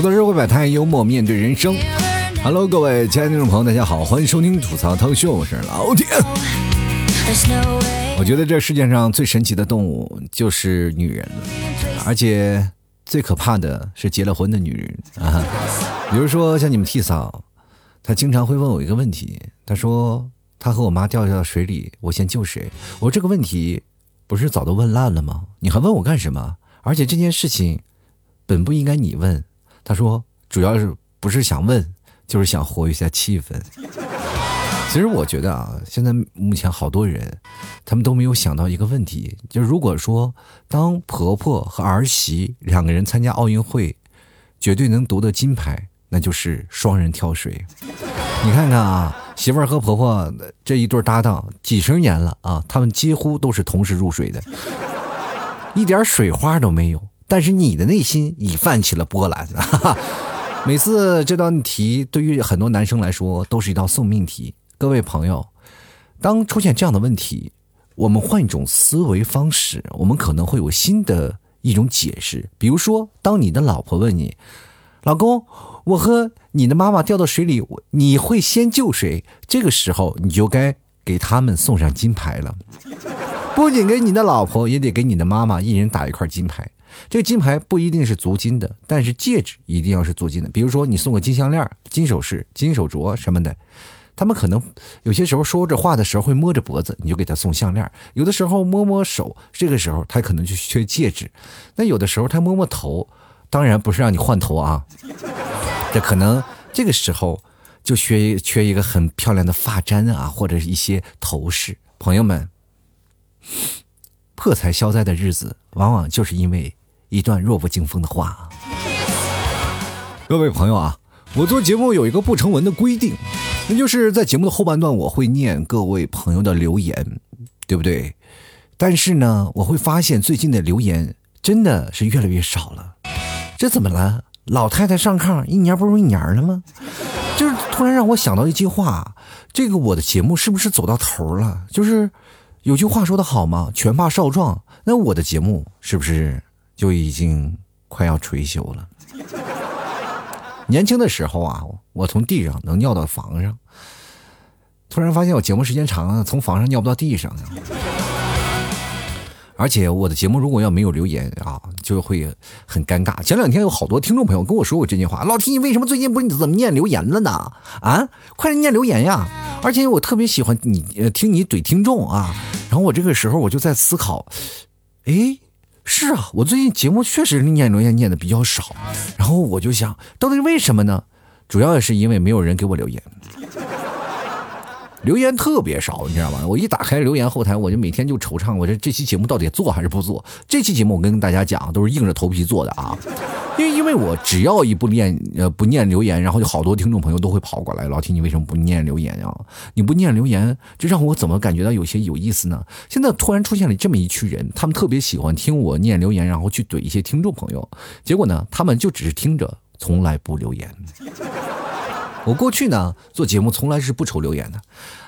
吐槽社会百态，幽默面对人生。Hello，各位亲爱的听众朋友，大家好，欢迎收听吐槽汤秀，我是老铁。我觉得这世界上最神奇的动物就是女人了，而且最可怕的是结了婚的女人啊。比如说像你们替嫂，她经常会问我一个问题，她说她和我妈掉下到水里，我先救谁？我说这个问题不是早都问烂了吗？你还问我干什么？而且这件事情本不应该你问。他说主要是不是想问，就是想活跃一下气氛。其实我觉得啊，现在目前好多人，他们都没有想到一个问题，就如果说当婆婆和儿媳两个人参加奥运会，绝对能夺得金牌，那就是双人跳水。你看看啊，媳妇儿和婆婆这一对搭档几十年了啊，他们几乎都是同时入水的，一点水花都没有。但是你的内心已泛起了波澜。哈 哈每次这道题对于很多男生来说都是一道送命题。各位朋友，当出现这样的问题，我们换一种思维方式，我们可能会有新的一种解释。比如说，当你的老婆问你：“老公，我和你的妈妈掉到水里，你会先救谁？”这个时候，你就该给他们送上金牌了。不仅给你的老婆，也得给你的妈妈一人打一块金牌。这个金牌不一定是足金的，但是戒指一定要是足金的。比如说，你送个金项链、金首饰、金手镯什么的。他们可能有些时候说着话的时候会摸着脖子，你就给他送项链；有的时候摸摸手，这个时候他可能就缺戒指。那有的时候他摸摸头，当然不是让你换头啊，这可能这个时候就缺缺一个很漂亮的发簪啊，或者是一些头饰。朋友们，破财消灾的日子，往往就是因为一段弱不禁风的话。各位朋友啊，我做节目有一个不成文的规定。那就是在节目的后半段，我会念各位朋友的留言，对不对？但是呢，我会发现最近的留言真的是越来越少了。这怎么了？老太太上炕，一年不如一年了吗？就是突然让我想到一句话：这个我的节目是不是走到头了？就是有句话说的好嘛，“拳怕少壮”。那我的节目是不是就已经快要垂休了？年轻的时候啊，我从地上能尿到房上。突然发现我节目时间长了，从房上尿不到地上。而且我的节目如果要没有留言啊，就会很尴尬。前两天有好多听众朋友跟我说过这句话：“老提，你为什么最近不怎么念留言了呢？啊，快念留言呀！”而且我特别喜欢你听你怼听众啊。然后我这个时候我就在思考，哎。是啊，我最近节目确实念留言念的比较少，然后我就想，到底为什么呢？主要也是因为没有人给我留言。留言特别少，你知道吗？我一打开留言后台，我就每天就惆怅，我这这期节目到底做还是不做？这期节目我跟大家讲，都是硬着头皮做的啊，因为因为我只要一不念呃不念留言，然后就好多听众朋友都会跑过来，老提你为什么不念留言呀？你不念留言，这让我怎么感觉到有些有意思呢？现在突然出现了这么一群人，他们特别喜欢听我念留言，然后去怼一些听众朋友，结果呢，他们就只是听着，从来不留言。我过去呢做节目从来是不愁留言的，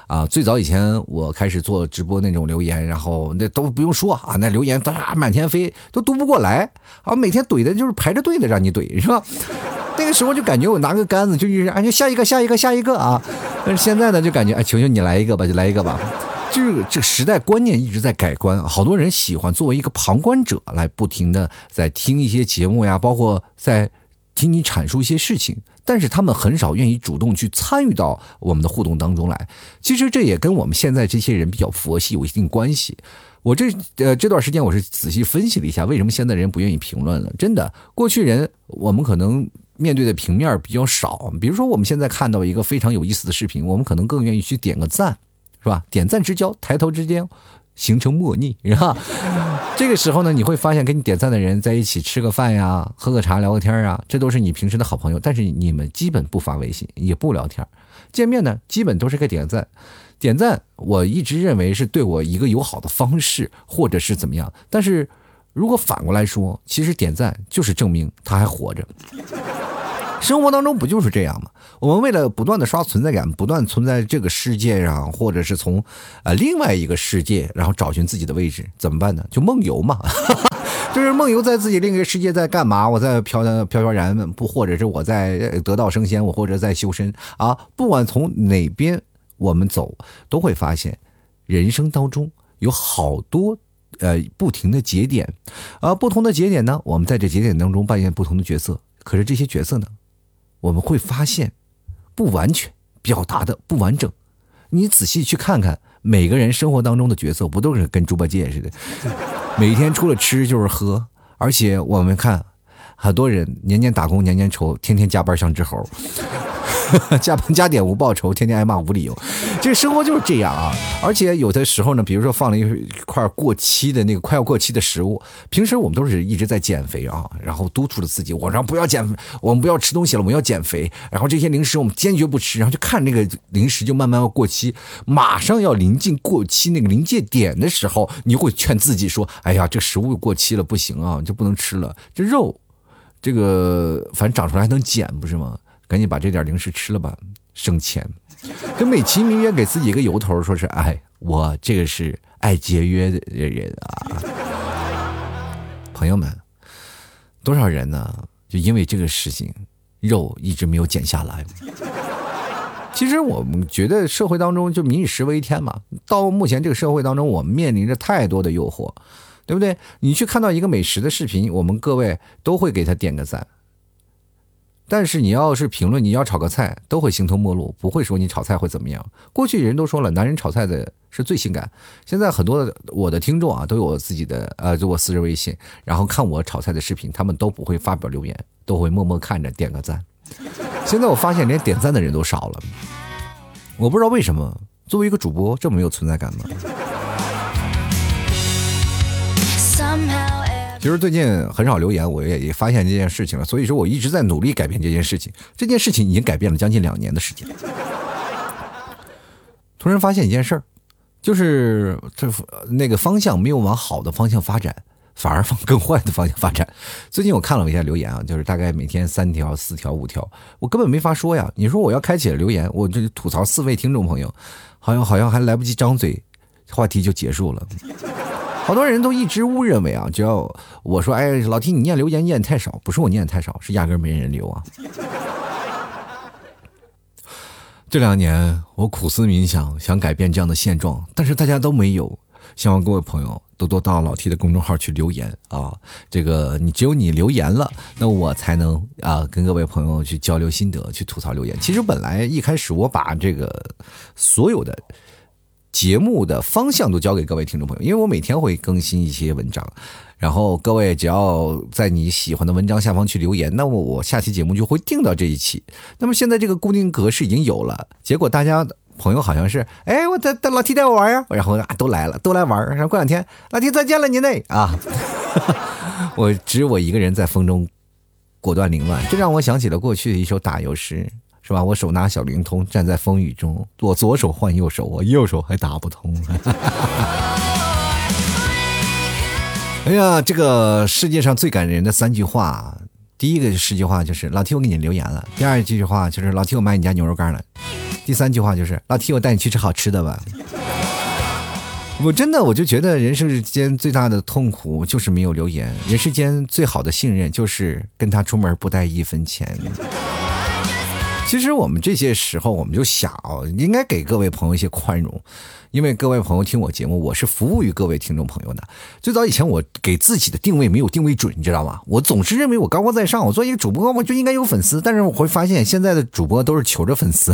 啊，最早以前我开始做直播那种留言，然后那都不用说啊，那留言哒满天飞，都读不过来，啊，每天怼的就是排着队的让你怼是吧？那个时候就感觉我拿个杆子就一直哎下一个下一个下一个啊，但是现在呢就感觉哎求求你来一个吧就来一个吧，就是这个时代观念一直在改观，好多人喜欢作为一个旁观者来不停的在听一些节目呀，包括在听你阐述一些事情。但是他们很少愿意主动去参与到我们的互动当中来。其实这也跟我们现在这些人比较佛系有一定关系。我这呃这段时间我是仔细分析了一下，为什么现在人不愿意评论了？真的，过去人我们可能面对的平面比较少。比如说我们现在看到一个非常有意思的视频，我们可能更愿意去点个赞，是吧？点赞之交，抬头之间。形成默逆，是吧？这个时候呢，你会发现跟你点赞的人在一起吃个饭呀，喝个茶，聊个天啊，这都是你平时的好朋友。但是你们基本不发微信，也不聊天，见面呢，基本都是个点赞。点赞，我一直认为是对我一个友好的方式，或者是怎么样。但是如果反过来说，其实点赞就是证明他还活着。生活当中不就是这样吗？我们为了不断的刷存在感，不断存在这个世界上，或者是从，呃另外一个世界，然后找寻自己的位置，怎么办呢？就梦游嘛。就是梦游在自己另一个世界在干嘛？我在飘飘飘然，不，或者是我在得道升仙，我或者在修身啊。不管从哪边我们走，都会发现人生当中有好多呃不停的节点，啊，不同的节点呢，我们在这节点当中扮演不同的角色。可是这些角色呢，我们会发现不完全表达的不完整。你仔细去看看。每个人生活当中的角色不都是跟猪八戒似的，每天除了吃就是喝，而且我们看，很多人年年打工年年愁，天天加班像只猴。加班加点无报酬，天天挨骂无理由，这生活就是这样啊！而且有的时候呢，比如说放了一块过期的那个快要过期的食物，平时我们都是一直在减肥啊，然后督促着自己，我说不要减，我们不要吃东西了，我们要减肥。然后这些零食我们坚决不吃，然后就看那个零食就慢慢要过期，马上要临近过期那个临界点的时候，你会劝自己说：“哎呀，这食物过期了，不行啊，就不能吃了。这肉，这个反正长出来还能减，不是吗？”赶紧把这点零食吃了吧，省钱。就美其名曰给自己一个由头，说是哎，我这个是爱节约的人啊。朋友们，多少人呢？就因为这个事情，肉一直没有减下来。其实我们觉得社会当中就民以食为天嘛。到目前这个社会当中，我们面临着太多的诱惑，对不对？你去看到一个美食的视频，我们各位都会给他点个赞。但是你要是评论，你要炒个菜，都会形同陌路，不会说你炒菜会怎么样。过去人都说了，男人炒菜的是最性感。现在很多我的听众啊，都有我自己的呃，就我私人微信，然后看我炒菜的视频，他们都不会发表留言，都会默默看着点个赞。现在我发现连点赞的人都少了，我不知道为什么。作为一个主播，这么没有存在感吗？其实最近很少留言，我也也发现这件事情了，所以说我一直在努力改变这件事情。这件事情已经改变了将近两年的时间。突然发现一件事儿，就是这那个方向没有往好的方向发展，反而往更坏的方向发展。最近我看了一下留言啊，就是大概每天三条、四条、五条，我根本没法说呀。你说我要开启了留言，我就吐槽四位听众朋友，好像好像还来不及张嘴，话题就结束了。好多人都一直误认为啊，只要我说，哎，老提你念留言念太少，不是我念太少，是压根没人留啊。这两年我苦思冥想，想改变这样的现状，但是大家都没有。希望各位朋友多多到老 T 的公众号去留言啊，这个你只有你留言了，那我才能啊跟各位朋友去交流心得，去吐槽留言。其实本来一开始我把这个所有的。节目的方向都交给各位听众朋友，因为我每天会更新一些文章，然后各位只要在你喜欢的文章下方去留言，那么我下期节目就会定到这一期。那么现在这个固定格式已经有了，结果大家朋友好像是，哎，我带带老 T 带我玩呀，然后啊都来了，都来玩，然后过两天老 T 再见了您嘞啊，我只有我一个人在风中果断凌乱，这让我想起了过去的一首打油诗。是吧？我手拿小灵通，站在风雨中，我左手换右手，我右手还打不通。哎呀，这个世界上最感人的三句话，第一个十句话就是老 T 我给你留言了，第二句话就是老 T 我买你家牛肉干了，第三句话就是老 T 我带你去吃好吃的吧。我真的我就觉得人生世间最大的痛苦就是没有留言，人世间最好的信任就是跟他出门不带一分钱。其实我们这些时候，我们就想，应该给各位朋友一些宽容，因为各位朋友听我节目，我是服务于各位听众朋友的。最早以前，我给自己的定位没有定位准，你知道吗？我总是认为我高高在上，我做一个主播，我就应该有粉丝。但是我会发现，现在的主播都是求着粉丝，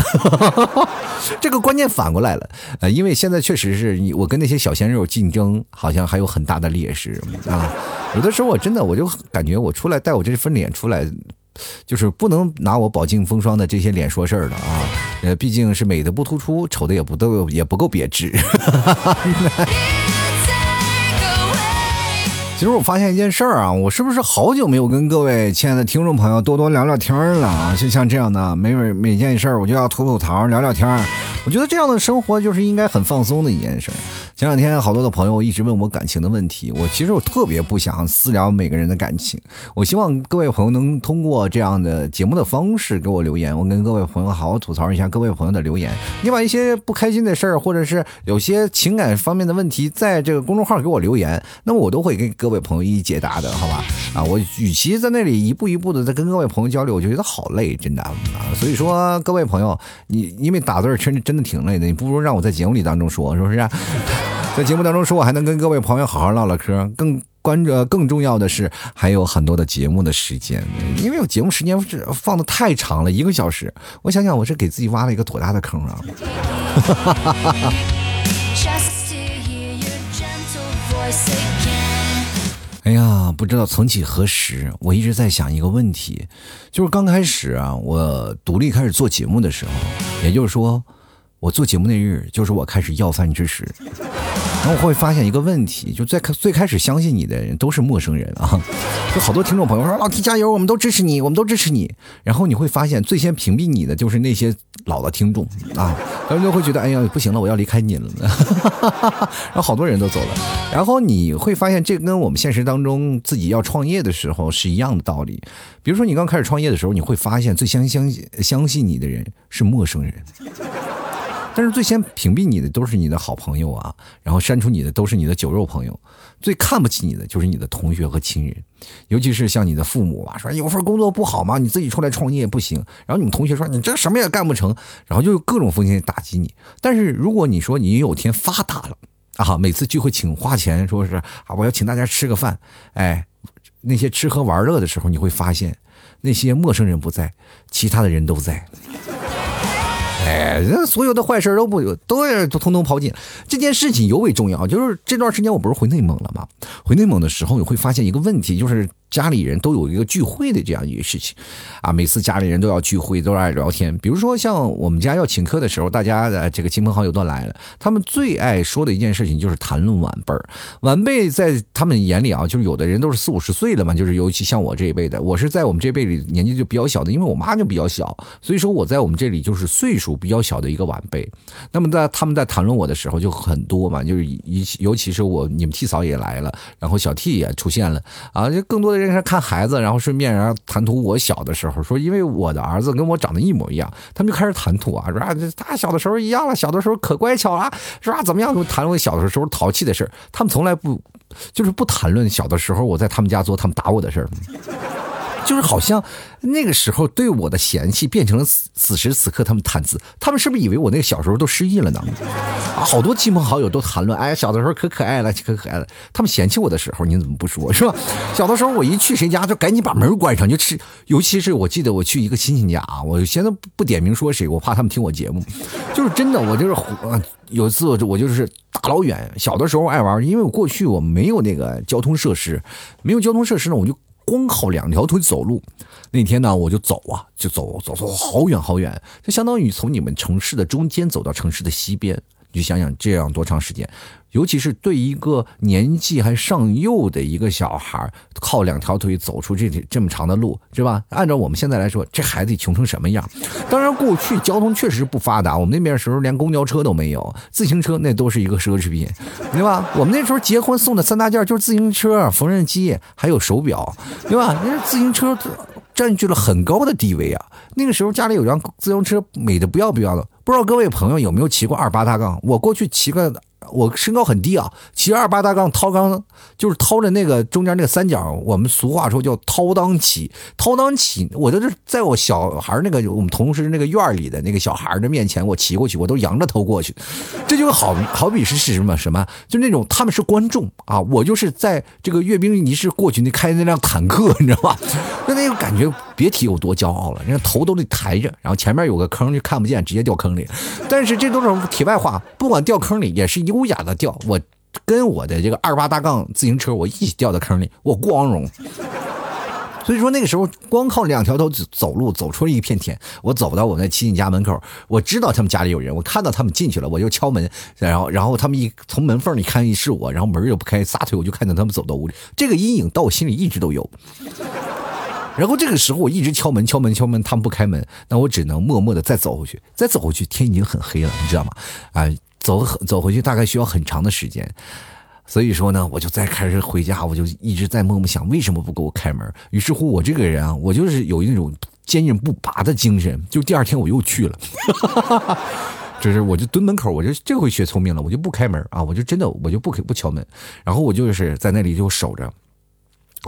这个观念反过来了。呃，因为现在确实是我跟那些小鲜肉竞争，好像还有很大的劣势啊。有的时候，我真的我就感觉我出来带我这份脸出来。就是不能拿我饱经风霜的这些脸说事儿了啊，呃，毕竟是美的不突出，丑的也不都也不够别致。其实我发现一件事儿啊，我是不是好久没有跟各位亲爱的听众朋友多多聊聊天了啊？就像这样的，每每每件事儿我就要吐吐槽、聊聊天儿。我觉得这样的生活就是应该很放松的一件事儿。前两天好多的朋友一直问我感情的问题，我其实我特别不想私聊每个人的感情。我希望各位朋友能通过这样的节目的方式给我留言，我跟各位朋友好好吐槽一下各位朋友的留言。你把一些不开心的事儿，或者是有些情感方面的问题，在这个公众号给我留言，那么我都会给各位朋友一一解答的，好吧？啊，我与其在那里一步一步的在跟各位朋友交流，我就觉得好累，真的啊。所以说，各位朋友，你因为打字确实真的挺累的，你不如让我在节目里当中说，是不是？在节目当中说，我还能跟各位朋友好好唠唠嗑。更关着、更重要的是，还有很多的节目的时间，因为我节目时间是放的太长了，一个小时。我想想，我是给自己挖了一个多大的坑啊！哎呀，不知道曾几何时，我一直在想一个问题，就是刚开始啊，我独立开始做节目的时候，也就是说。我做节目那日，就是我开始要饭之时。然后我会发现一个问题，就在最开始相信你的人都是陌生人啊。就好多听众朋友说：“老 T 加油，我们都支持你，我们都支持你。”然后你会发现，最先屏蔽你的就是那些老的听众啊。他们就会觉得：“哎呀，不行了，我要离开你了。”然后好多人都走了。然后你会发现，这跟我们现实当中自己要创业的时候是一样的道理。比如说，你刚开始创业的时候，你会发现最先相信相信你的人是陌生人。但是最先屏蔽你的都是你的好朋友啊，然后删除你的都是你的酒肉朋友，最看不起你的就是你的同学和亲人，尤其是像你的父母啊，说有份工作不好吗？你自己出来创业不行。然后你们同学说你这什么也干不成，然后就各种风险打击你。但是如果你说你有天发达了啊，每次聚会请花钱，说是啊我要请大家吃个饭，哎，那些吃喝玩乐的时候，你会发现那些陌生人不在，其他的人都在。哎，所有的坏事都不有都要通通抛弃。这件事情尤为重要，就是这段时间我不是回内蒙了吗？回内蒙的时候，你会发现一个问题，就是。家里人都有一个聚会的这样一个事情，啊，每次家里人都要聚会，都爱聊天。比如说像我们家要请客的时候，大家的这个亲朋好友都来了，他们最爱说的一件事情就是谈论晚辈儿。晚辈在他们眼里啊，就是有的人都是四五十岁了嘛，就是尤其像我这一辈的，我是在我们这辈里年纪就比较小的，因为我妈就比较小，所以说我在我们这里就是岁数比较小的一个晚辈。那么在他们在谈论我的时候就很多嘛，就是尤尤其是我你们替嫂也来了，然后小 T 也出现了啊，就更多的。人是看孩子，然后顺便然后谈吐我小的时候，说因为我的儿子跟我长得一模一样，他们就开始谈吐啊，说啊他小的时候一样了，小的时候可乖巧了，是吧？怎么样？就谈我小的时候淘气的事他们从来不就是不谈论小的时候我在他们家做他们打我的事儿。就是好像那个时候对我的嫌弃变成了此此时此刻他们谈资，他们是不是以为我那个小时候都失忆了呢？啊，好多亲朋好友都谈论，哎，小的时候可可爱了，可可爱了。他们嫌弃我的时候，你怎么不说，是吧？小的时候我一去谁家就赶紧把门关上，就吃。尤其是我记得我去一个亲戚家啊，我现在不点名说谁，我怕他们听我节目。就是真的，我就是有一次我我就是大老远，小的时候爱玩，因为我过去我没有那个交通设施，没有交通设施呢，我就。光靠两条腿走路，那天呢，我就走啊，就走走走好远好远，就相当于从你们城市的中间走到城市的西边。你就想想，这样多长时间？尤其是对一个年纪还尚幼的一个小孩，靠两条腿走出这这么长的路，是吧？按照我们现在来说，这孩子穷成什么样？当然，过去交通确实不发达，我们那边时候连公交车都没有，自行车那都是一个奢侈品，对吧？我们那时候结婚送的三大件就是自行车、缝纫机，还有手表，对吧？那自行车占据了很高的地位啊。那个时候家里有辆自行车，美的不要不要的。不知道各位朋友有没有骑过二八大杠？我过去骑个。我身高很低啊，骑二八大杠掏钢，就是掏着那个中间那个三角，我们俗话说叫掏裆骑，掏裆骑，我都是在我小孩那个我们同事那个院里的那个小孩的面前，我骑过去，我都仰着头过去，这就好好比是是什么什么，就那种他们是观众啊，我就是在这个阅兵仪式过去那开那辆坦克，你知道吧？那那感觉别提有多骄傲了，人家头都得抬着，然后前面有个坑就看不见，直接掉坑里。但是这都是题外话，不管掉坑里也是优雅的掉。我跟我的这个二八大杠自行车，我一起掉到坑里，我光荣。所以说那个时候光靠两条头走路走出了一片天。我走到我那亲戚家门口，我知道他们家里有人，我看到他们进去了，我就敲门，然后然后他们一从门缝里看是我，然后门又不开，撒腿我就看到他们走到屋里。这个阴影到我心里一直都有。然后这个时候我一直敲门敲门敲门，他们不开门，那我只能默默的再走回去，再走回去，天已经很黑了，你知道吗？啊，走走回去大概需要很长的时间。所以说呢，我就再开始回家，我就一直在默默想，为什么不给我开门？于是乎，我这个人啊，我就是有一种坚韧不拔的精神。就第二天我又去了，就是我就蹲门口，我就这回学聪明了，我就不开门啊，我就真的我就不不敲门，然后我就是在那里就守着。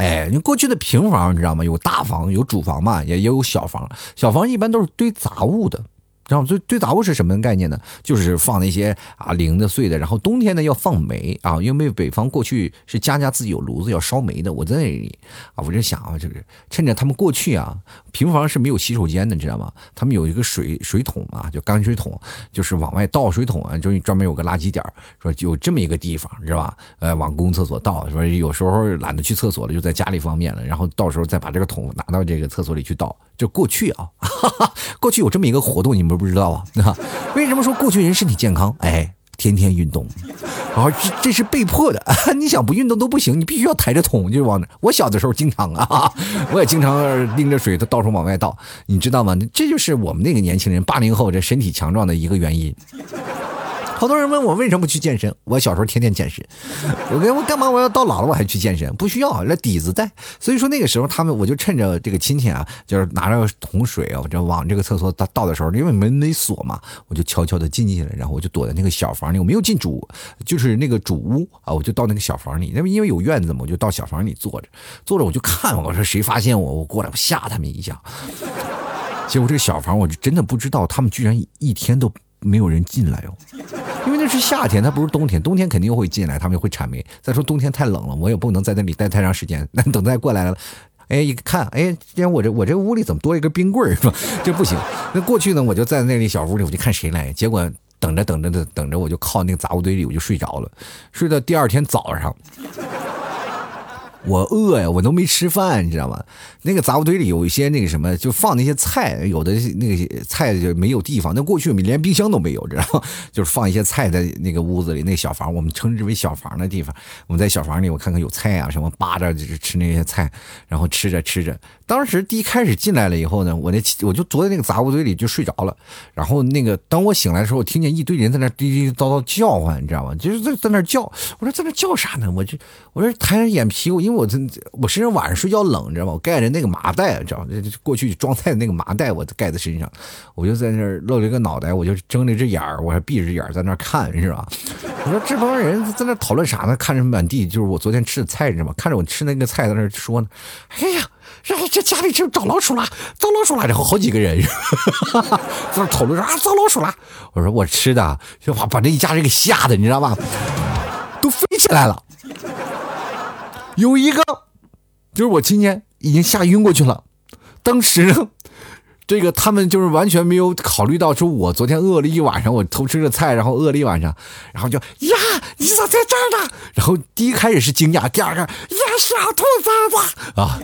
哎，你过去的平房你知道吗？有大房，有主房嘛，也也有小房，小房一般都是堆杂物的。然后堆堆杂物是什么概念呢？就是放那些啊零的碎的，然后冬天呢要放煤啊，因为北方过去是家家自己有炉子要烧煤的。我在那里啊，我就想啊，就是趁着他们过去啊，平房是没有洗手间的，你知道吗？他们有一个水水桶啊，就干水桶，就是往外倒水桶啊，就是专门有个垃圾点说有这么一个地方，知道吧？呃，往公共厕所倒，说有时候懒得去厕所了，就在家里方便了，然后到时候再把这个桶拿到这个厕所里去倒。就过去啊，过去有这么一个活动，你们不知道啊？为什么说过去人身体健康？哎，天天运动，啊，这这是被迫的。你想不运动都不行，你必须要抬着桶就往那。我小的时候经常啊，我也经常拎着水都到处往外倒，你知道吗？这就是我们那个年轻人八零后这身体强壮的一个原因。好多人问我为什么不去健身？我小时候天天健身，我跟我干嘛？我要到老了我还去健身？不需要，那底子在。所以说那个时候他们，我就趁着这个亲戚啊，就是拿着桶水啊，我这往这个厕所倒倒的时候，因为门没锁嘛，我就悄悄的进去了，然后我就躲在那个小房里，我没有进主，就是那个主屋啊，我就到那个小房里，那么因为有院子嘛，我就到小房里坐着，坐着我就看，我说谁发现我，我过来我吓他们一下。结果这个小房我就真的不知道，他们居然一天都。没有人进来哦，因为那是夏天，它不是冬天。冬天肯定会进来，他们会铲煤。再说冬天太冷了，我也不能在那里待太长时间。那等再过来了，哎，一看，哎，今天我这我这屋里怎么多一个冰棍儿是吧？这不行。那过去呢，我就在那里小屋里，我就看谁来。结果等着等着的等着，我就靠那个杂物堆里，我就睡着了。睡到第二天早上。我饿呀，我都没吃饭，你知道吗？那个杂物堆里有一些那个什么，就放那些菜，有的那个菜就没有地方。那过去我们连冰箱都没有，知道吗？就是放一些菜在那个屋子里，那小房，我们称之为小房的地方。我们在小房里，我看看有菜啊什么，扒着就是吃那些菜，然后吃着吃着。当时第一开始进来了以后呢，我那我就坐在那个杂物堆里就睡着了。然后那个当我醒来的时候，我听见一堆人在那滴滴叨叨叫唤，你知道吗？就是在在那叫。我说在那叫啥呢？我就我说抬着眼皮，我因为我这我身上晚上睡觉冷，你知道吗？我盖着那个麻袋，知道吗？过去装菜的那个麻袋，我盖在身上。我就在那儿露了一个脑袋，我就睁了只眼儿，我还闭着眼儿在那看，是吧？我说这帮人在那讨论啥呢？看着满地就是我昨天吃的菜，你知道吗？看着我吃那个菜在那说呢。哎呀！这这家里就找老鼠了，遭老鼠了，然后好几个人在那 讨论说啊，遭老鼠了。我说我吃的，就把把这一家人给吓的，你知道吧？都飞起来了。有一个就是我今天已经吓晕过去了。当时这个他们就是完全没有考虑到，说我昨天饿了一晚上，我偷吃了菜，然后饿了一晚上，然后就呀，你咋在这儿呢？然后第一开始是惊讶，第二个呀，小兔崽子啊。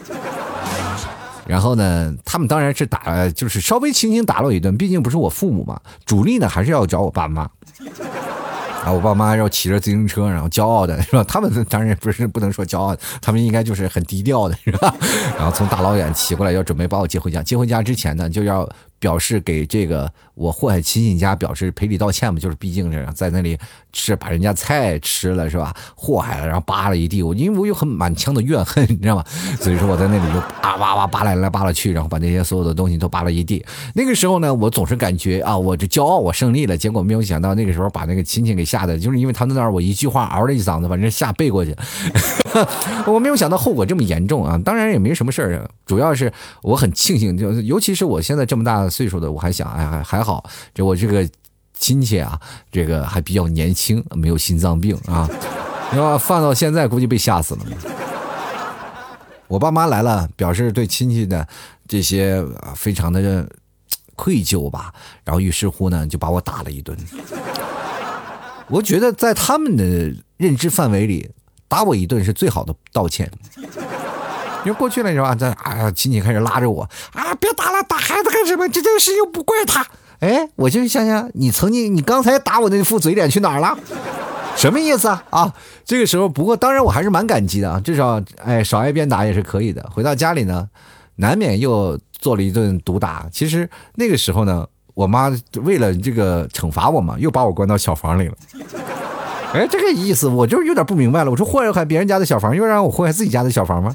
然后呢，他们当然是打，就是稍微轻轻打了我一顿，毕竟不是我父母嘛。主力呢还是要找我爸妈。啊，我爸妈要骑着自行车，然后骄傲的是吧？他们 当然不是不能说骄傲，他们应该就是很低调的是吧？然后从大老远骑过来，要准备把我接回家。接回家之前呢，就要。表示给这个我祸害亲戚家表示赔礼道歉嘛，就是毕竟是在那里吃把人家菜吃了是吧？祸害了，然后扒了一地，我因为我有很满腔的怨恨，你知道吗？所以说我在那里就啊哇哇扒来来扒了去，然后把那些所有的东西都扒了一地。那个时候呢，我总是感觉啊，我这骄傲，我胜利了。结果没有想到那个时候把那个亲戚给吓的，就是因为他在那儿，我一句话嗷了一嗓子，把人吓背过去。我没有想到后果这么严重啊！当然也没什么事儿，主要是我很庆幸，就尤其是我现在这么大岁数的，我还想，哎还还好，这我这个亲戚啊，这个还比较年轻，没有心脏病啊。要放到现在，估计被吓死了。我爸妈来了，表示对亲戚的这些非常的愧疚吧，然后于是乎呢，就把我打了一顿。我觉得在他们的认知范围里。打我一顿是最好的道歉，因为过去了是吧？这啊，亲戚开始拉着我啊，别打了，打孩子干什么？这件事又不怪他。哎，我就想想，你曾经，你刚才打我那副嘴脸去哪儿了？什么意思啊？啊，这个时候，不过当然我还是蛮感激的啊，至少哎，少挨鞭打也是可以的。回到家里呢，难免又做了一顿毒打。其实那个时候呢，我妈为了这个惩罚我嘛，又把我关到小房里了。哎，这个意思我就有点不明白了。我说祸害别人家的小房，又让我祸害自己家的小房吗？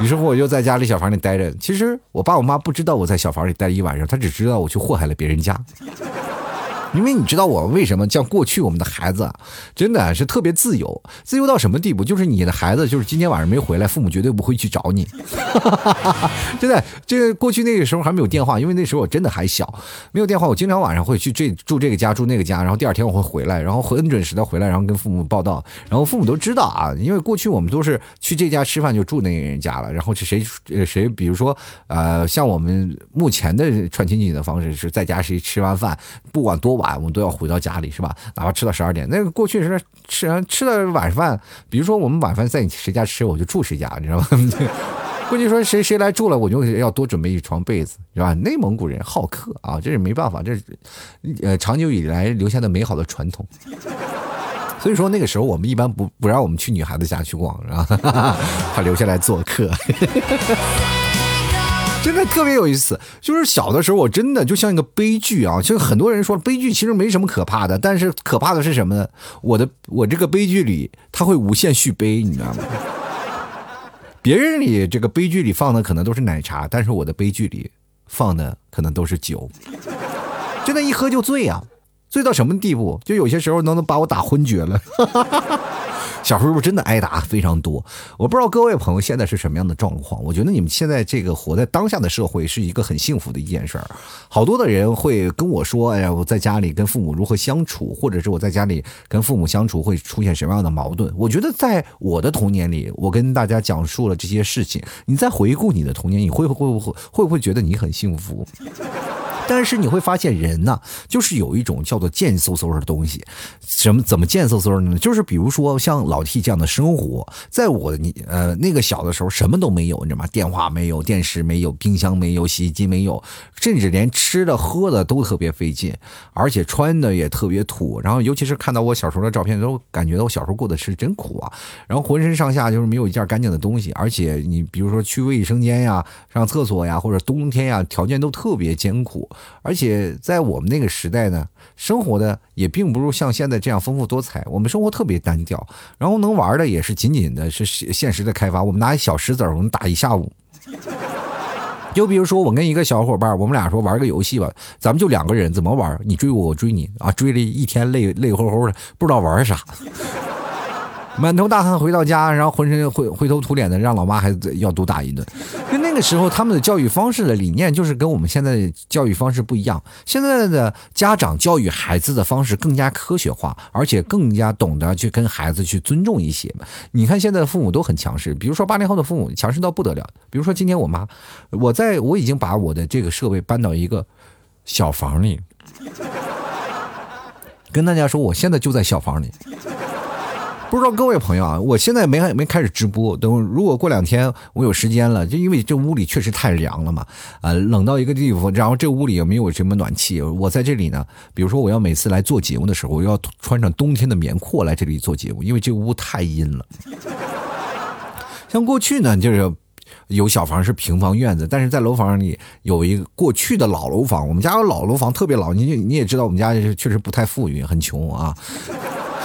于是乎，我就在家里小房里待着。其实我爸我妈不知道我在小房里待一晚上，他只知道我去祸害了别人家。因为你知道我为什么像过去我们的孩子，真的是特别自由，自由到什么地步？就是你的孩子就是今天晚上没回来，父母绝对不会去找你。真的，这个过去那个时候还没有电话，因为那时候我真的还小，没有电话，我经常晚上会去这住这个家住那个家，然后第二天我会回来，然后很准时的回来，然后跟父母报道，然后父母都知道啊，因为过去我们都是去这家吃饭就住那个人家了，然后是谁谁，比如说呃，像我们目前的串亲戚的方式是在家谁吃完饭，不管多。晚我们都要回到家里是吧？哪怕吃到十二点，那个过去是吃吃了晚饭，比如说我们晚饭在你谁家吃，我就住谁家，你知道吗？过去说谁谁来住了，我就要多准备一床被子，是吧？内蒙古人好客啊，这是没办法，这是呃长久以来留下的美好的传统。所以说那个时候我们一般不不让我们去女孩子家去逛，是吧？怕留下来做客。真的特别有意思，就是小的时候我真的就像一个悲剧啊！就很多人说悲剧其实没什么可怕的，但是可怕的是什么呢？我的我这个悲剧里它会无限续杯，你知道吗？别人里这个悲剧里放的可能都是奶茶，但是我的悲剧里放的可能都是酒，真的，一喝就醉啊！醉到什么地步？就有些时候能能把我打昏厥了。小时候真的挨打非常多，我不知道各位朋友现在是什么样的状况。我觉得你们现在这个活在当下的社会是一个很幸福的一件事儿。好多的人会跟我说：“哎呀，我在家里跟父母如何相处，或者是我在家里跟父母相处会出现什么样的矛盾？”我觉得在我的童年里，我跟大家讲述了这些事情。你再回顾你的童年，你会会不会会不会觉得你很幸福？但是你会发现，人呢，就是有一种叫做贱嗖嗖的东西。什么怎么贱嗖嗖的呢？就是比如说像老 T 这样的生活，在我你呃那个小的时候，什么都没有，你知道吗？电话没有，电视没有，冰箱没有，洗衣机没有，甚至连吃的喝的都特别费劲，而且穿的也特别土。然后尤其是看到我小时候的照片，都感觉到我小时候过得是真苦啊。然后浑身上下就是没有一件干净的东西，而且你比如说去卫生间呀、上厕所呀，或者冬天呀，条件都特别艰苦。而且在我们那个时代呢，生活的也并不如像现在这样丰富多彩。我们生活特别单调，然后能玩的也是仅仅的是现实的开发。我们拿一小石子儿，我们打一下午。就比如说，我跟一个小伙伴，我们俩说玩个游戏吧，咱们就两个人，怎么玩？你追我，我追你啊！追了一天，累累乎乎的，不知道玩啥。满头大汗回到家，然后浑身灰灰头土脸的，让老妈还要毒打一顿。就那个时候，他们的教育方式的理念就是跟我们现在的教育方式不一样。现在的家长教育孩子的方式更加科学化，而且更加懂得去跟孩子去尊重一些。你看现在的父母都很强势，比如说八零后的父母强势到不得了。比如说今天我妈，我在我已经把我的这个设备搬到一个小房里，跟大家说，我现在就在小房里。不知道各位朋友啊，我现在没没开始直播。等如果过两天我有时间了，就因为这屋里确实太凉了嘛，啊，冷到一个地方，然后这屋里也没有什么暖气。我在这里呢，比如说我要每次来做节目的时候，我要穿上冬天的棉裤来这里做节目，因为这屋太阴了。像过去呢，就是有小房是平房院子，但是在楼房里有一个过去的老楼房，我们家有老楼房特别老，你你也知道我们家确实不太富裕，很穷啊。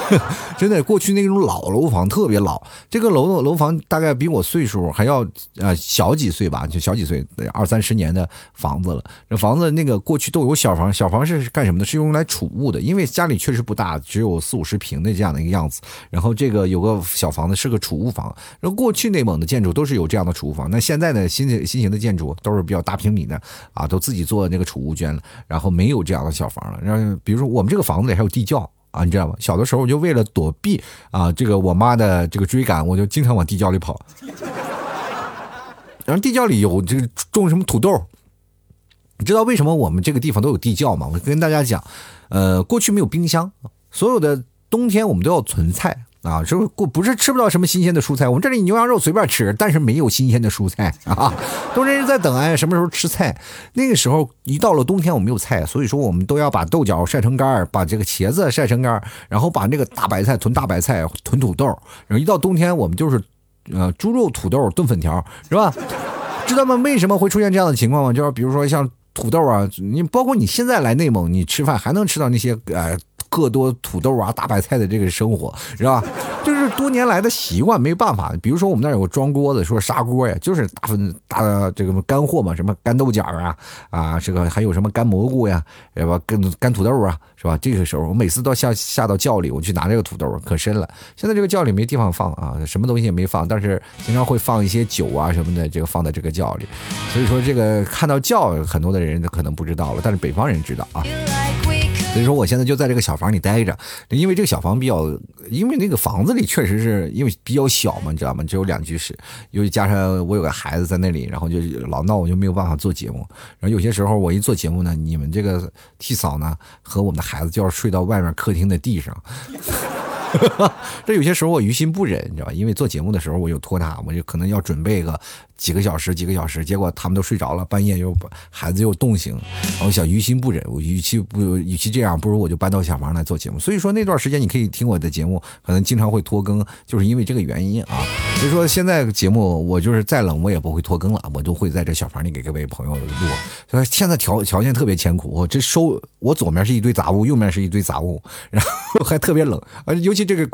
真的，过去那种老楼房特别老，这个楼楼房大概比我岁数还要呃小几岁吧，就小几岁，二三十年的房子了。这房子那个过去都有小房，小房是干什么的？是用来储物的，因为家里确实不大，只有四五十平的这样的一个样子。然后这个有个小房子是个储物房。然后过去内蒙的建筑都是有这样的储物房，那现在呢新新型的建筑都是比较大平米的啊，都自己做那个储物间了，然后没有这样的小房了。然后比如说我们这个房子里还有地窖。啊，你知道吗？小的时候我就为了躲避啊，这个我妈的这个追赶，我就经常往地窖里跑。然后地窖里有这个种什么土豆，你知道为什么我们这个地方都有地窖吗？我跟大家讲，呃，过去没有冰箱，所有的冬天我们都要存菜。啊，是不是不是吃不到什么新鲜的蔬菜？我们这里牛羊肉随便吃，但是没有新鲜的蔬菜啊。都是在等哎，什么时候吃菜？那个时候一到了冬天，我们没有菜，所以说我们都要把豆角晒成干儿把这个茄子晒成干儿然后把那个大白菜囤大白菜，囤土豆。然后一到冬天，我们就是呃猪肉土豆炖粉条，是吧？知道吗？为什么会出现这样的情况吗？就是比如说像土豆啊，你包括你现在来内蒙，你吃饭还能吃到那些呃。各多土豆啊，大白菜的这个生活是吧？就是多年来的习惯，没办法。比如说我们那儿有个装锅的，说砂锅呀，就是大分大这个干货嘛，什么干豆角啊啊，这个还有什么干蘑菇呀，是吧？干干土豆啊，是吧？这个时候我每次都下下到窖里，我去拿这个土豆，可深了。现在这个窖里没地方放啊，什么东西也没放，但是经常会放一些酒啊什么的，这个放在这个窖里。所以说这个看到窖，很多的人可能不知道了，但是北方人知道啊。所以说，我现在就在这个小房里待着，因为这个小房比较，因为那个房子里确实是因为比较小嘛，你知道吗？只有两居室，又加上我有个孩子在那里，然后就老闹，我就没有办法做节目。然后有些时候我一做节目呢，你们这个替嫂呢和我们的孩子就要睡到外面客厅的地上。这有些时候我于心不忍，你知道吧？因为做节目的时候我有拖沓，我就可能要准备个几个小时，几个小时，结果他们都睡着了，半夜又孩子又冻醒，我想于心不忍，我与其不与其这样，不如我就搬到小房来做节目。所以说那段时间你可以听我的节目，可能经常会拖更，就是因为这个原因啊。所以说现在节目我就是再冷我也不会拖更了，我都会在这小房里给各位朋友录。所以现在条条件特别艰苦，我这收我左面是一堆杂物，右面是一堆杂物，然后还特别冷，而尤其。这个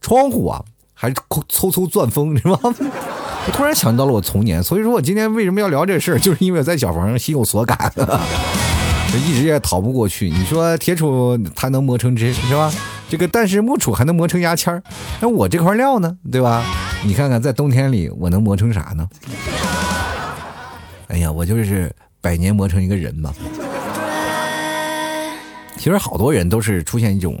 窗户啊，还是嗖嗖钻风，是吧？我 突然想到了我童年，所以说我今天为什么要聊这事儿，就是因为我在小房上心有所感，一直也逃不过去。你说铁杵它能磨成针，是吧？这个但是木杵还能磨成牙签儿，那我这块料呢，对吧？你看看在冬天里我能磨成啥呢？哎呀，我就是百年磨成一个人嘛。其实好多人都是出现一种。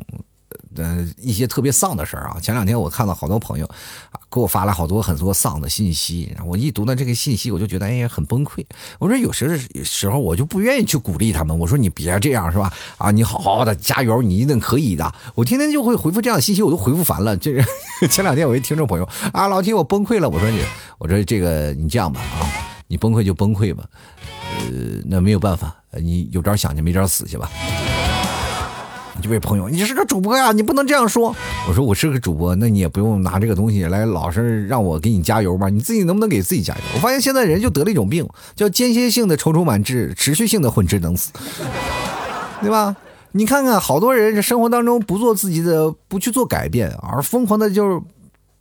呃，一些特别丧的事儿啊！前两天我看到好多朋友啊，给我发了好多很多丧的信息，我一读到这个信息，我就觉得哎呀很崩溃。我说有时时候我就不愿意去鼓励他们，我说你别这样是吧？啊，你好好的加油，你一定可以的。我天天就会回复这样的信息，我都回复烦了。这是 前两天我一听众朋友啊，老铁我崩溃了。我说你，我说这个你这样吧啊，你崩溃就崩溃吧，呃，那没有办法，你有招想去，没招死去吧。这位朋友，你是个主播呀，你不能这样说。我说我是个主播，那你也不用拿这个东西来老是让我给你加油吧？你自己能不能给自己加油？我发现现在人就得了一种病，叫间歇性的踌躇满志，持续性的混吃等死，对吧？你看看，好多人生活当中不做自己的，不去做改变，而疯狂的就是。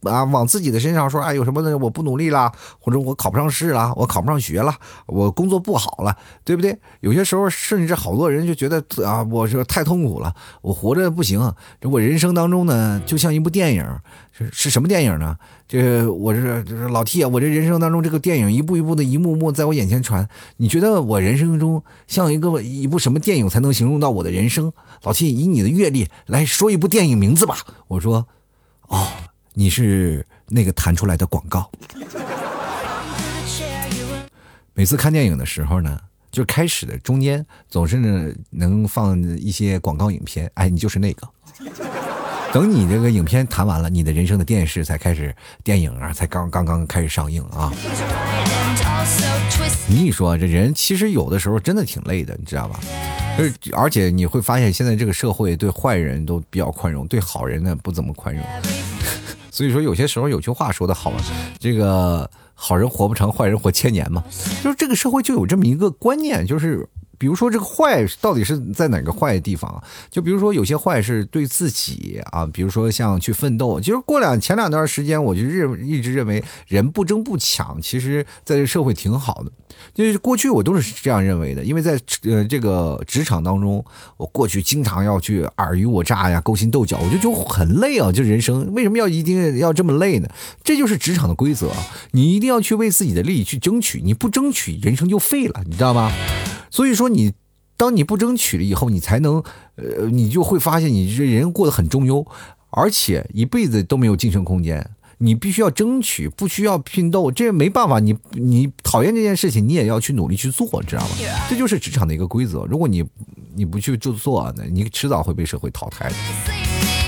啊，往自己的身上说，哎，有什么的？我不努力了，或者我考不上试了，我考不上学了，我工作不好了，对不对？有些时候，甚至好多人就觉得啊，我这太痛苦了，我活着不行。这我人生当中呢，就像一部电影，是是什么电影呢？这我这这老 T 啊，我这人生当中这个电影一步一步的，一幕幕在我眼前传。你觉得我人生中像一个一部什么电影才能形容到我的人生？老 T，以你的阅历来说一部电影名字吧。我说，哦。你是那个弹出来的广告。每次看电影的时候呢，就开始的中间总是能放一些广告影片。哎，你就是那个。等你这个影片谈完了，你的人生的电视才开始，电影啊才刚刚刚开始上映啊。你说这人其实有的时候真的挺累的，你知道吧？而而且你会发现，现在这个社会对坏人都比较宽容，对好人呢不怎么宽容。所以说，有些时候有句话说的好，这个好人活不成，坏人活千年嘛。就是这个社会就有这么一个观念，就是。比如说这个坏到底是在哪个坏的地方？就比如说有些坏是对自己啊，比如说像去奋斗。其实过两前两段时间，我就认一直认为人不争不抢，其实在这社会挺好的。就是过去我都是这样认为的，因为在呃这个职场当中，我过去经常要去尔虞我诈呀、勾心斗角，我就就很累啊。就人生为什么要一定要这么累呢？这就是职场的规则，你一定要去为自己的利益去争取，你不争取，人生就废了，你知道吗？所以说，你当你不争取了以后，你才能，呃，你就会发现你这人过得很中庸，而且一辈子都没有晋升空间。你必须要争取，不需要拼斗，这没办法。你你讨厌这件事情，你也要去努力去做，知道吗？这就是职场的一个规则。如果你你不去就做，那你迟早会被社会淘汰的。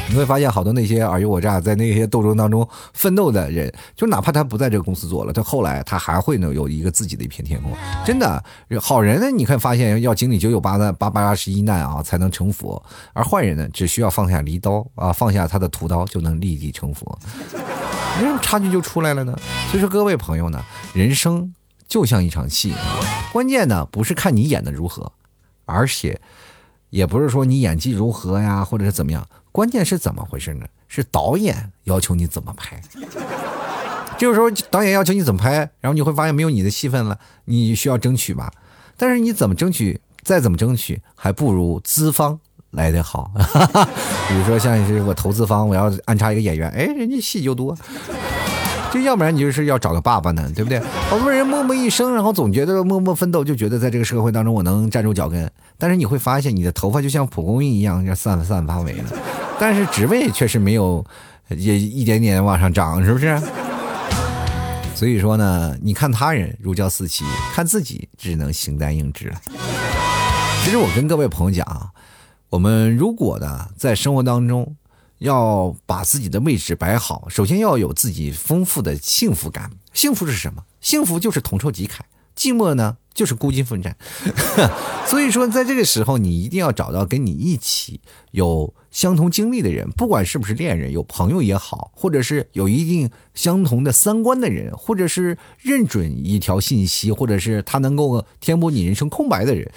你会发现，好多那些尔虞我诈，在那些斗争当中奋斗的人，就哪怕他不在这个公司做了，他后来他还会呢有一个自己的一片天空。真的，好人呢，你看发现要经历九九八难八八十一难啊，才能成佛；而坏人呢，只需要放下离刀啊，放下他的屠刀，就能立地成佛。为什么差距就出来了呢？所以说，各位朋友呢，人生就像一场戏，关键呢不是看你演的如何，而且也不是说你演技如何呀，或者是怎么样，关键是怎么回事呢？是导演要求你怎么拍。这个时候导演要求你怎么拍，然后你会发现没有你的戏份了，你需要争取吧？但是你怎么争取，再怎么争取，还不如资方来的好。比如说像是我投资方，我要安插一个演员，哎，人家戏就多。就要不然你就是要找个爸爸呢，对不对？好多人默默一生，然后总觉得默默奋斗，就觉得在这个社会当中我能站住脚跟。但是你会发现，你的头发就像蒲公英一样，要散散发尾了，但是职位却是没有，也一点点往上涨，是不是？所以说呢，你看他人如胶似漆，看自己只能形单影只了。其实我跟各位朋友讲啊，我们如果呢在生活当中要把自己的位置摆好，首先要有自己丰富的幸福感。幸福是什么？幸福就是同仇敌忾，寂寞呢？就是孤军奋战，所以说，在这个时候，你一定要找到跟你一起有相同经历的人，不管是不是恋人、有朋友也好，或者是有一定相同的三观的人，或者是认准一条信息，或者是他能够填补你人生空白的人。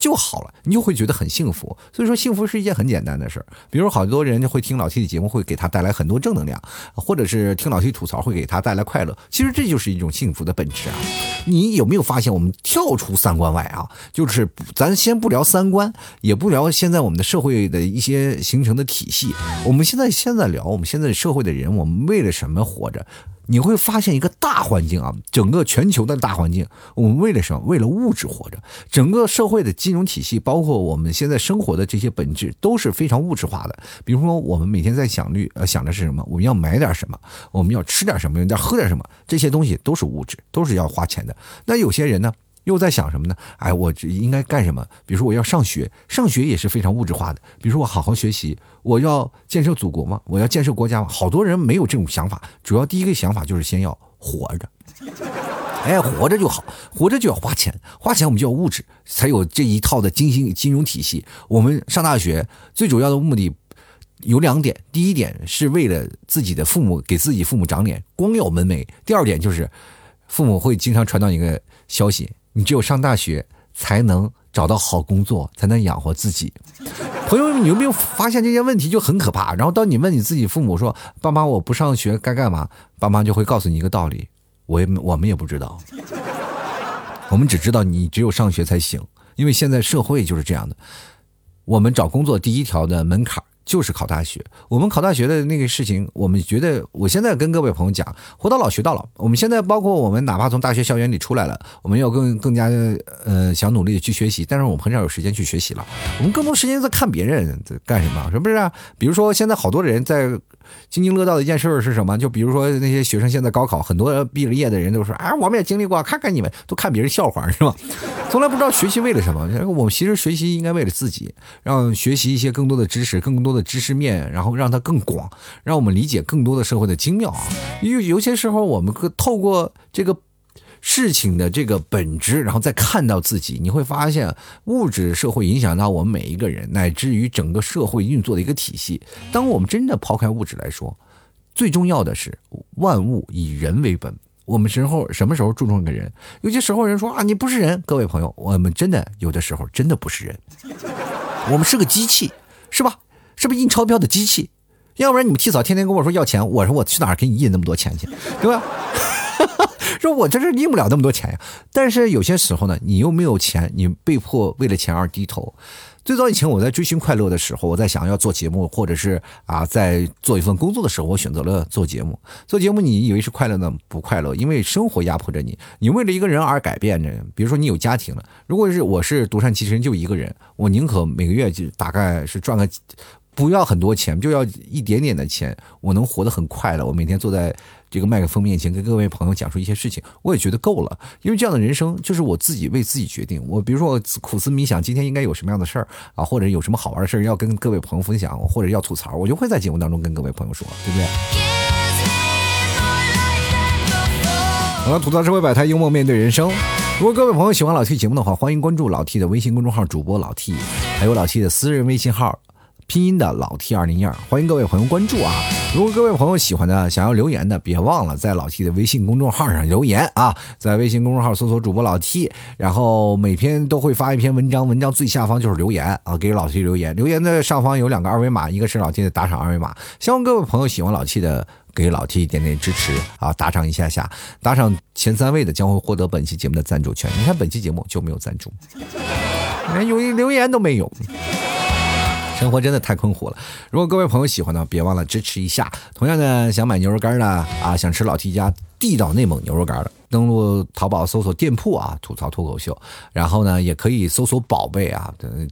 就好了，你就会觉得很幸福。所以说，幸福是一件很简单的事儿。比如，好多人会听老 T 的节目，会给他带来很多正能量，或者是听老 T 吐槽，会给他带来快乐。其实这就是一种幸福的本质啊！你有没有发现，我们跳出三观外啊，就是咱先不聊三观，也不聊现在我们的社会的一些形成的体系，我们现在现在聊我们现在社会的人，我们为了什么活着？你会发现一个大环境啊，整个全球的大环境，我们为了什么？为了物质活着。整个社会的金融体系，包括我们现在生活的这些本质，都是非常物质化的。比如说，我们每天在想虑呃想的是什么？我们要买点什么？我们要吃点什么？要喝点什么？这些东西都是物质，都是要花钱的。那有些人呢？又在想什么呢？哎，我应该干什么？比如说我要上学，上学也是非常物质化的。比如说我好好学习，我要建设祖国吗？我要建设国家吗？好多人没有这种想法，主要第一个想法就是先要活着。哎，活着就好，活着就要花钱，花钱我们就要物质，才有这一套的金星金融体系。我们上大学最主要的目的有两点：第一点是为了自己的父母给自己父母长脸，光耀门楣；第二点就是父母会经常传到一个消息。你只有上大学才能找到好工作，才能养活自己。朋友们，你有没有发现这些问题就很可怕？然后当你问你自己父母说：“爸妈，我不上学该干嘛？”爸妈就会告诉你一个道理：“我也我们也不知道，我们只知道你只有上学才行。”因为现在社会就是这样的，我们找工作第一条的门槛。就是考大学，我们考大学的那个事情，我们觉得，我现在跟各位朋友讲，活到老学到老。我们现在包括我们，哪怕从大学校园里出来了，我们要更更加呃想努力的去学习，但是我们很少有时间去学习了，我们更多时间在看别人在干什么，是不是？比如说现在好多人在。津津乐道的一件事儿是什么？就比如说那些学生现在高考，很多毕了业的人都说：“哎，我们也经历过，看看你们都看别人笑话是吧？” 从来不知道学习为了什么。我们其实学习应该为了自己，让学习一些更多的知识，更多的知识面，然后让它更广，让我们理解更多的社会的精妙啊。有有些时候，我们透过这个。事情的这个本质，然后再看到自己，你会发现物质社会影响到我们每一个人，乃至于整个社会运作的一个体系。当我们真的抛开物质来说，最重要的是万物以人为本。我们时候什么时候注重一个人？有些时候人说啊，你不是人。各位朋友，我们真的有的时候真的不是人，我们是个机器，是吧？是不是印钞票的机器？要不然你们提早天天跟我说要钱，我说我去哪儿给你印那么多钱去，对吧？说我这是用不了那么多钱呀，但是有些时候呢，你又没有钱，你被迫为了钱而低头。最早以前我在追寻快乐的时候，我在想要做节目，或者是啊在做一份工作的时候，我选择了做节目。做节目你以为是快乐呢？不快乐，因为生活压迫着你。你为了一个人而改变着，比如说你有家庭了，如果是我是独善其身就一个人，我宁可每个月就大概是赚个。不要很多钱，就要一点点的钱，我能活得很快乐。我每天坐在这个麦克风面前，跟各位朋友讲述一些事情，我也觉得够了。因为这样的人生就是我自己为自己决定。我比如说我苦思冥想，今天应该有什么样的事儿啊，或者有什么好玩的事儿要跟各位朋友分享，或者要吐槽，我就会在节目当中跟各位朋友说，对不对？好了，吐槽社会百态，幽默面对人生。如果各位朋友喜欢老 T 节目的话，欢迎关注老 T 的微信公众号主播老 T，还有老 T 的私人微信号。拼音的老 T 二零一二，欢迎各位朋友关注啊！如果各位朋友喜欢的，想要留言的，别忘了在老 T 的微信公众号上留言啊，在微信公众号搜索主播老 T，然后每篇都会发一篇文章，文章最下方就是留言啊，给老 T 留言，留言的上方有两个二维码，一个是老 T 的打赏二维码，希望各位朋友喜欢老 T 的。给老 T 一点点支持啊！打赏一下下，打赏前三位的将会获得本期节目的赞助权。你看本期节目就没有赞助，连有一留言都没有，生活真的太困苦了。如果各位朋友喜欢呢，别忘了支持一下。同样的，想买牛肉干的啊，想吃老 T 家地道内蒙牛肉干的。登录淘宝搜索店铺啊，吐槽脱口秀，然后呢，也可以搜索宝贝啊，等，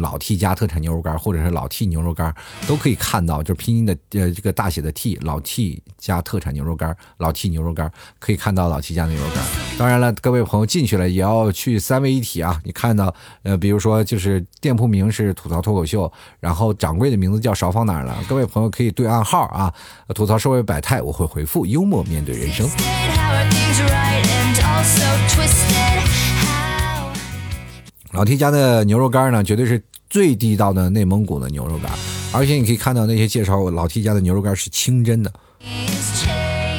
老 T 家特产牛肉干，或者是老 T 牛肉干，都可以看到，就是拼音的呃这个大写的 T，老 T 家特产牛肉干，老 T 牛肉干可以看到老 T 家的牛肉干。当然了，各位朋友进去了也要去三位一体啊，你看到呃，比如说就是店铺名是吐槽脱口秀，然后掌柜的名字叫勺放哪儿了？各位朋友可以对暗号啊，吐槽社会百态，我会回复幽默面对人生。老 T 家的牛肉干呢，绝对是最地道的内蒙古的牛肉干，而且你可以看到那些介绍老 T 家的牛肉干是清真的。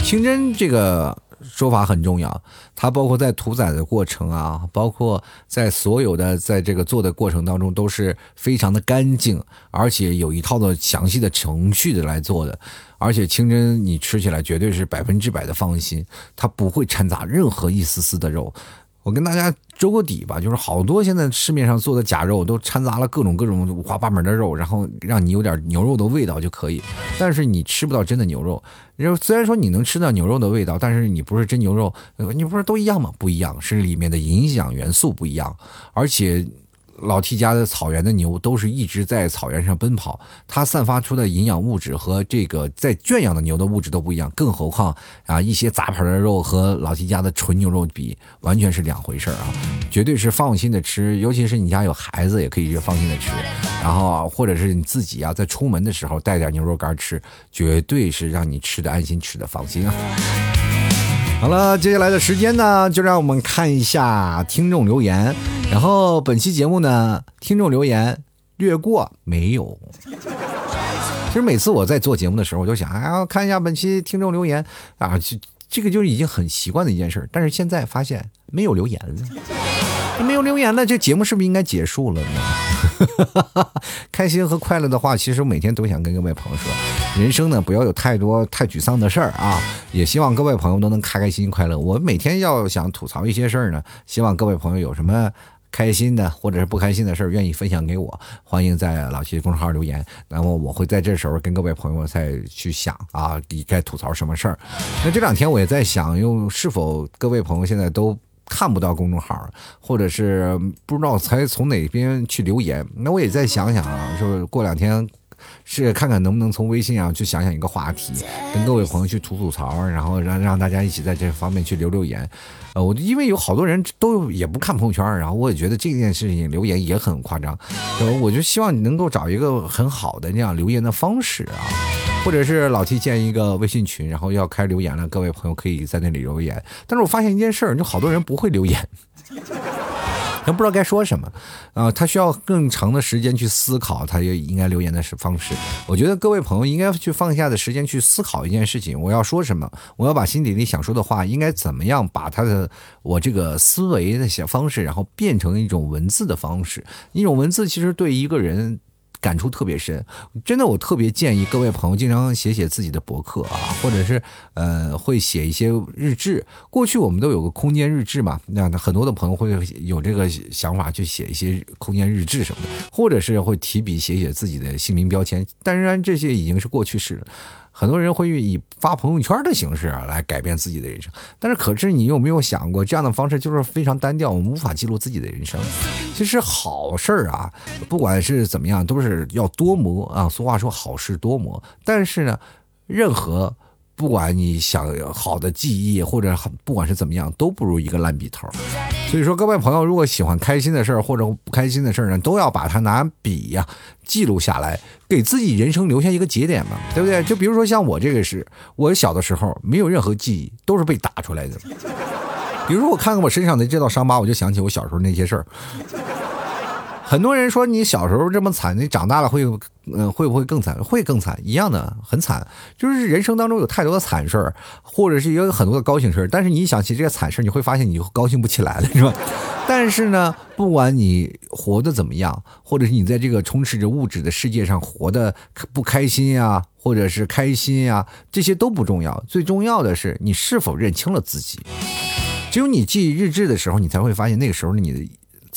清真这个说法很重要，它包括在屠宰的过程啊，包括在所有的在这个做的过程当中都是非常的干净，而且有一套的详细的程序的来做的。而且清真你吃起来绝对是百分之百的放心，它不会掺杂任何一丝丝的肉。我跟大家周个底吧，就是好多现在市面上做的假肉都掺杂了各种各种五花八门的肉，然后让你有点牛肉的味道就可以，但是你吃不到真的牛肉。虽然说你能吃到牛肉的味道，但是你不是真牛肉，你不是都一样吗？不一样，是里面的营养元素不一样，而且。老 T 家的草原的牛都是一直在草原上奔跑，它散发出的营养物质和这个在圈养的牛的物质都不一样，更何况啊一些杂牌的肉和老 T 家的纯牛肉比，完全是两回事啊！绝对是放心的吃，尤其是你家有孩子也可以放心的吃，然后或者是你自己啊在出门的时候带点牛肉干吃，绝对是让你吃的安心，吃的放心啊！好了，接下来的时间呢，就让我们看一下听众留言。然后本期节目呢，听众留言略过没有。其实每次我在做节目的时候，我就想，哎呀，看一下本期听众留言啊，这这个就是已经很习惯的一件事。但是现在发现没有留言了，没有留言了，这节目是不是应该结束了呢？开心和快乐的话，其实我每天都想跟各位朋友说。人生呢，不要有太多太沮丧的事儿啊！也希望各位朋友都能开开心心、快乐。我每天要想吐槽一些事儿呢，希望各位朋友有什么开心的或者是不开心的事儿，愿意分享给我，欢迎在老七公众号留言。那么我会在这时候跟各位朋友再去想啊，你该吐槽什么事儿。那这两天我也在想，用是否各位朋友现在都看不到公众号，或者是不知道才从哪边去留言？那我也再想想啊，就是过两天。是看看能不能从微信上去想想一个话题，跟各位朋友去吐吐槽，然后让让大家一起在这方面去留留言。呃，我因为有好多人都也不看朋友圈，然后我也觉得这件事情留言也很夸张。呃，我就希望你能够找一个很好的那样留言的方式啊，或者是老 T 建一个微信群，然后要开留言了，各位朋友可以在那里留言。但是我发现一件事儿，就好多人不会留言。他不知道该说什么，啊，他需要更长的时间去思考，他也应该留言的是方式。我觉得各位朋友应该去放下的时间去思考一件事情：我要说什么？我要把心底里想说的话，应该怎么样把他的我这个思维的些方式，然后变成一种文字的方式。一种文字其实对一个人。感触特别深，真的，我特别建议各位朋友经常写写自己的博客啊，或者是呃会写一些日志。过去我们都有个空间日志嘛，那很多的朋友会有这个想法去写一些空间日志什么的，或者是会提笔写写自己的姓名标签。当然，这些已经是过去式了。很多人会以发朋友圈的形式来改变自己的人生，但是可是你有没有想过，这样的方式就是非常单调，我们无法记录自己的人生。其实好事儿啊，不管是怎么样，都是要多磨啊。俗话说好事多磨，但是呢，任何。不管你想好的记忆，或者不管是怎么样，都不如一个烂笔头。所以说，各位朋友，如果喜欢开心的事儿或者不开心的事儿呢，都要把它拿笔呀记录下来，给自己人生留下一个节点嘛，对不对？就比如说像我这个是，我小的时候没有任何记忆，都是被打出来的。比如说我看看我身上的这道伤疤，我就想起我小时候那些事儿。很多人说你小时候这么惨，你长大了会，嗯，会不会更惨？会更惨，一样的，很惨。就是人生当中有太多的惨事儿，或者是也有很多的高兴事儿。但是你一想起这些惨事儿，你会发现你就高兴不起来了，是吧？但是呢，不管你活得怎么样，或者是你在这个充斥着物质的世界上活得不开心呀，或者是开心呀，这些都不重要。最重要的是你是否认清了自己。只有你记日志的时候，你才会发现那个时候你的。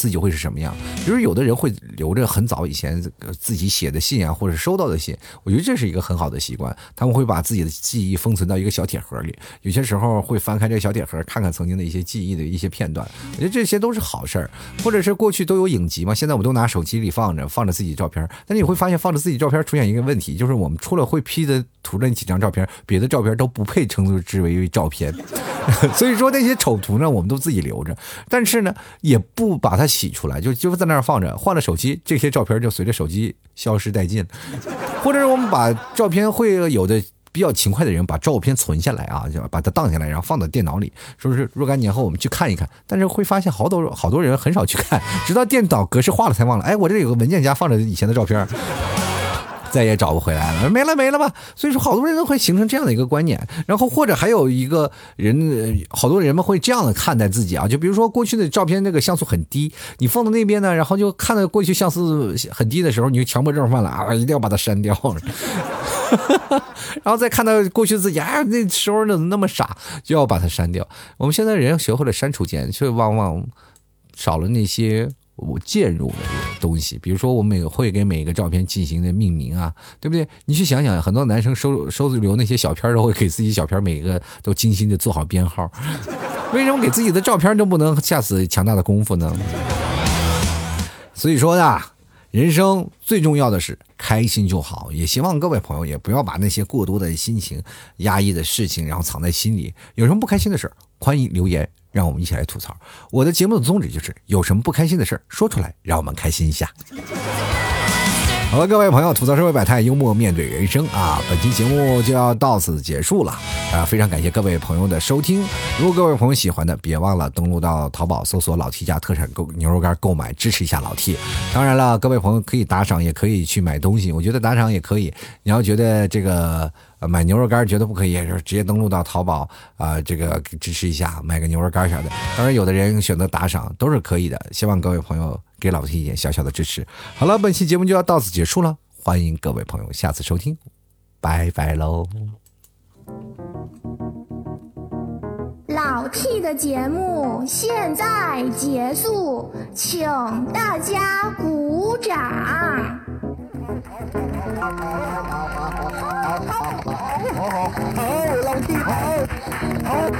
自己会是什么样？比如有的人会留着很早以前自己写的信啊，或者收到的信，我觉得这是一个很好的习惯。他们会把自己的记忆封存到一个小铁盒里，有些时候会翻开这个小铁盒，看看曾经的一些记忆的一些片段。我觉得这些都是好事儿，或者是过去都有影集嘛，现在我们都拿手机里放着，放着自己照片。但你会发现，放着自己照片出现一个问题，就是我们除了会 P 的图的那几张照片，别的照片都不配称之为照片。所以说那些丑图呢，我们都自己留着，但是呢，也不把它洗出来，就就在那儿放着。换了手机，这些照片就随着手机消失殆尽。或者是我们把照片会有的比较勤快的人，把照片存下来啊，就把它荡下来，然后放到电脑里，说是若干年后我们去看一看。但是会发现好多好多人很少去看，直到电脑格式化了才忘了。哎，我这里有个文件夹，放着以前的照片。再也找不回来了，没了没了吧。所以说，好多人都会形成这样的一个观念，然后或者还有一个人，好多人们会这样的看待自己啊。就比如说过去的照片，那个像素很低，你放到那边呢，然后就看到过去像素很低的时候，你就强迫症犯了啊，一定要把它删掉。然后再看到过去自己啊，那时候怎么那么傻，就要把它删掉。我们现在人学会了删除键，却往往少了那些。我介入的东西，比如说我每会给每个照片进行的命名啊，对不对？你去想想，很多男生收收留那些小片都会给自己小片每个都精心的做好编号，为什么给自己的照片都不能下此强大的功夫呢？所以说呢，人生最重要的是开心就好，也希望各位朋友也不要把那些过多的心情、压抑的事情，然后藏在心里。有什么不开心的事欢迎留言。让我们一起来吐槽。我的节目的宗旨就是，有什么不开心的事儿说出来，让我们开心一下。好了，各位朋友，吐槽社会百态，幽默面对人生啊！本期节目就要到此结束了啊！非常感谢各位朋友的收听。如果各位朋友喜欢的，别忘了登录到淘宝搜索“老 T 家特产购牛肉干”购买，支持一下老 T。当然了，各位朋友可以打赏，也可以去买东西。我觉得打赏也可以。你要觉得这个。买牛肉干觉得不可以，是直接登录到淘宝啊，这个支持一下，买个牛肉干啥的。当然，有的人选择打赏都是可以的。希望各位朋友给老 T 一点小小的支持。好了，本期节目就要到此结束了，欢迎各位朋友下次收听，拜拜喽。老 T 的节目现在结束，请大家鼓掌。好，好，好，好，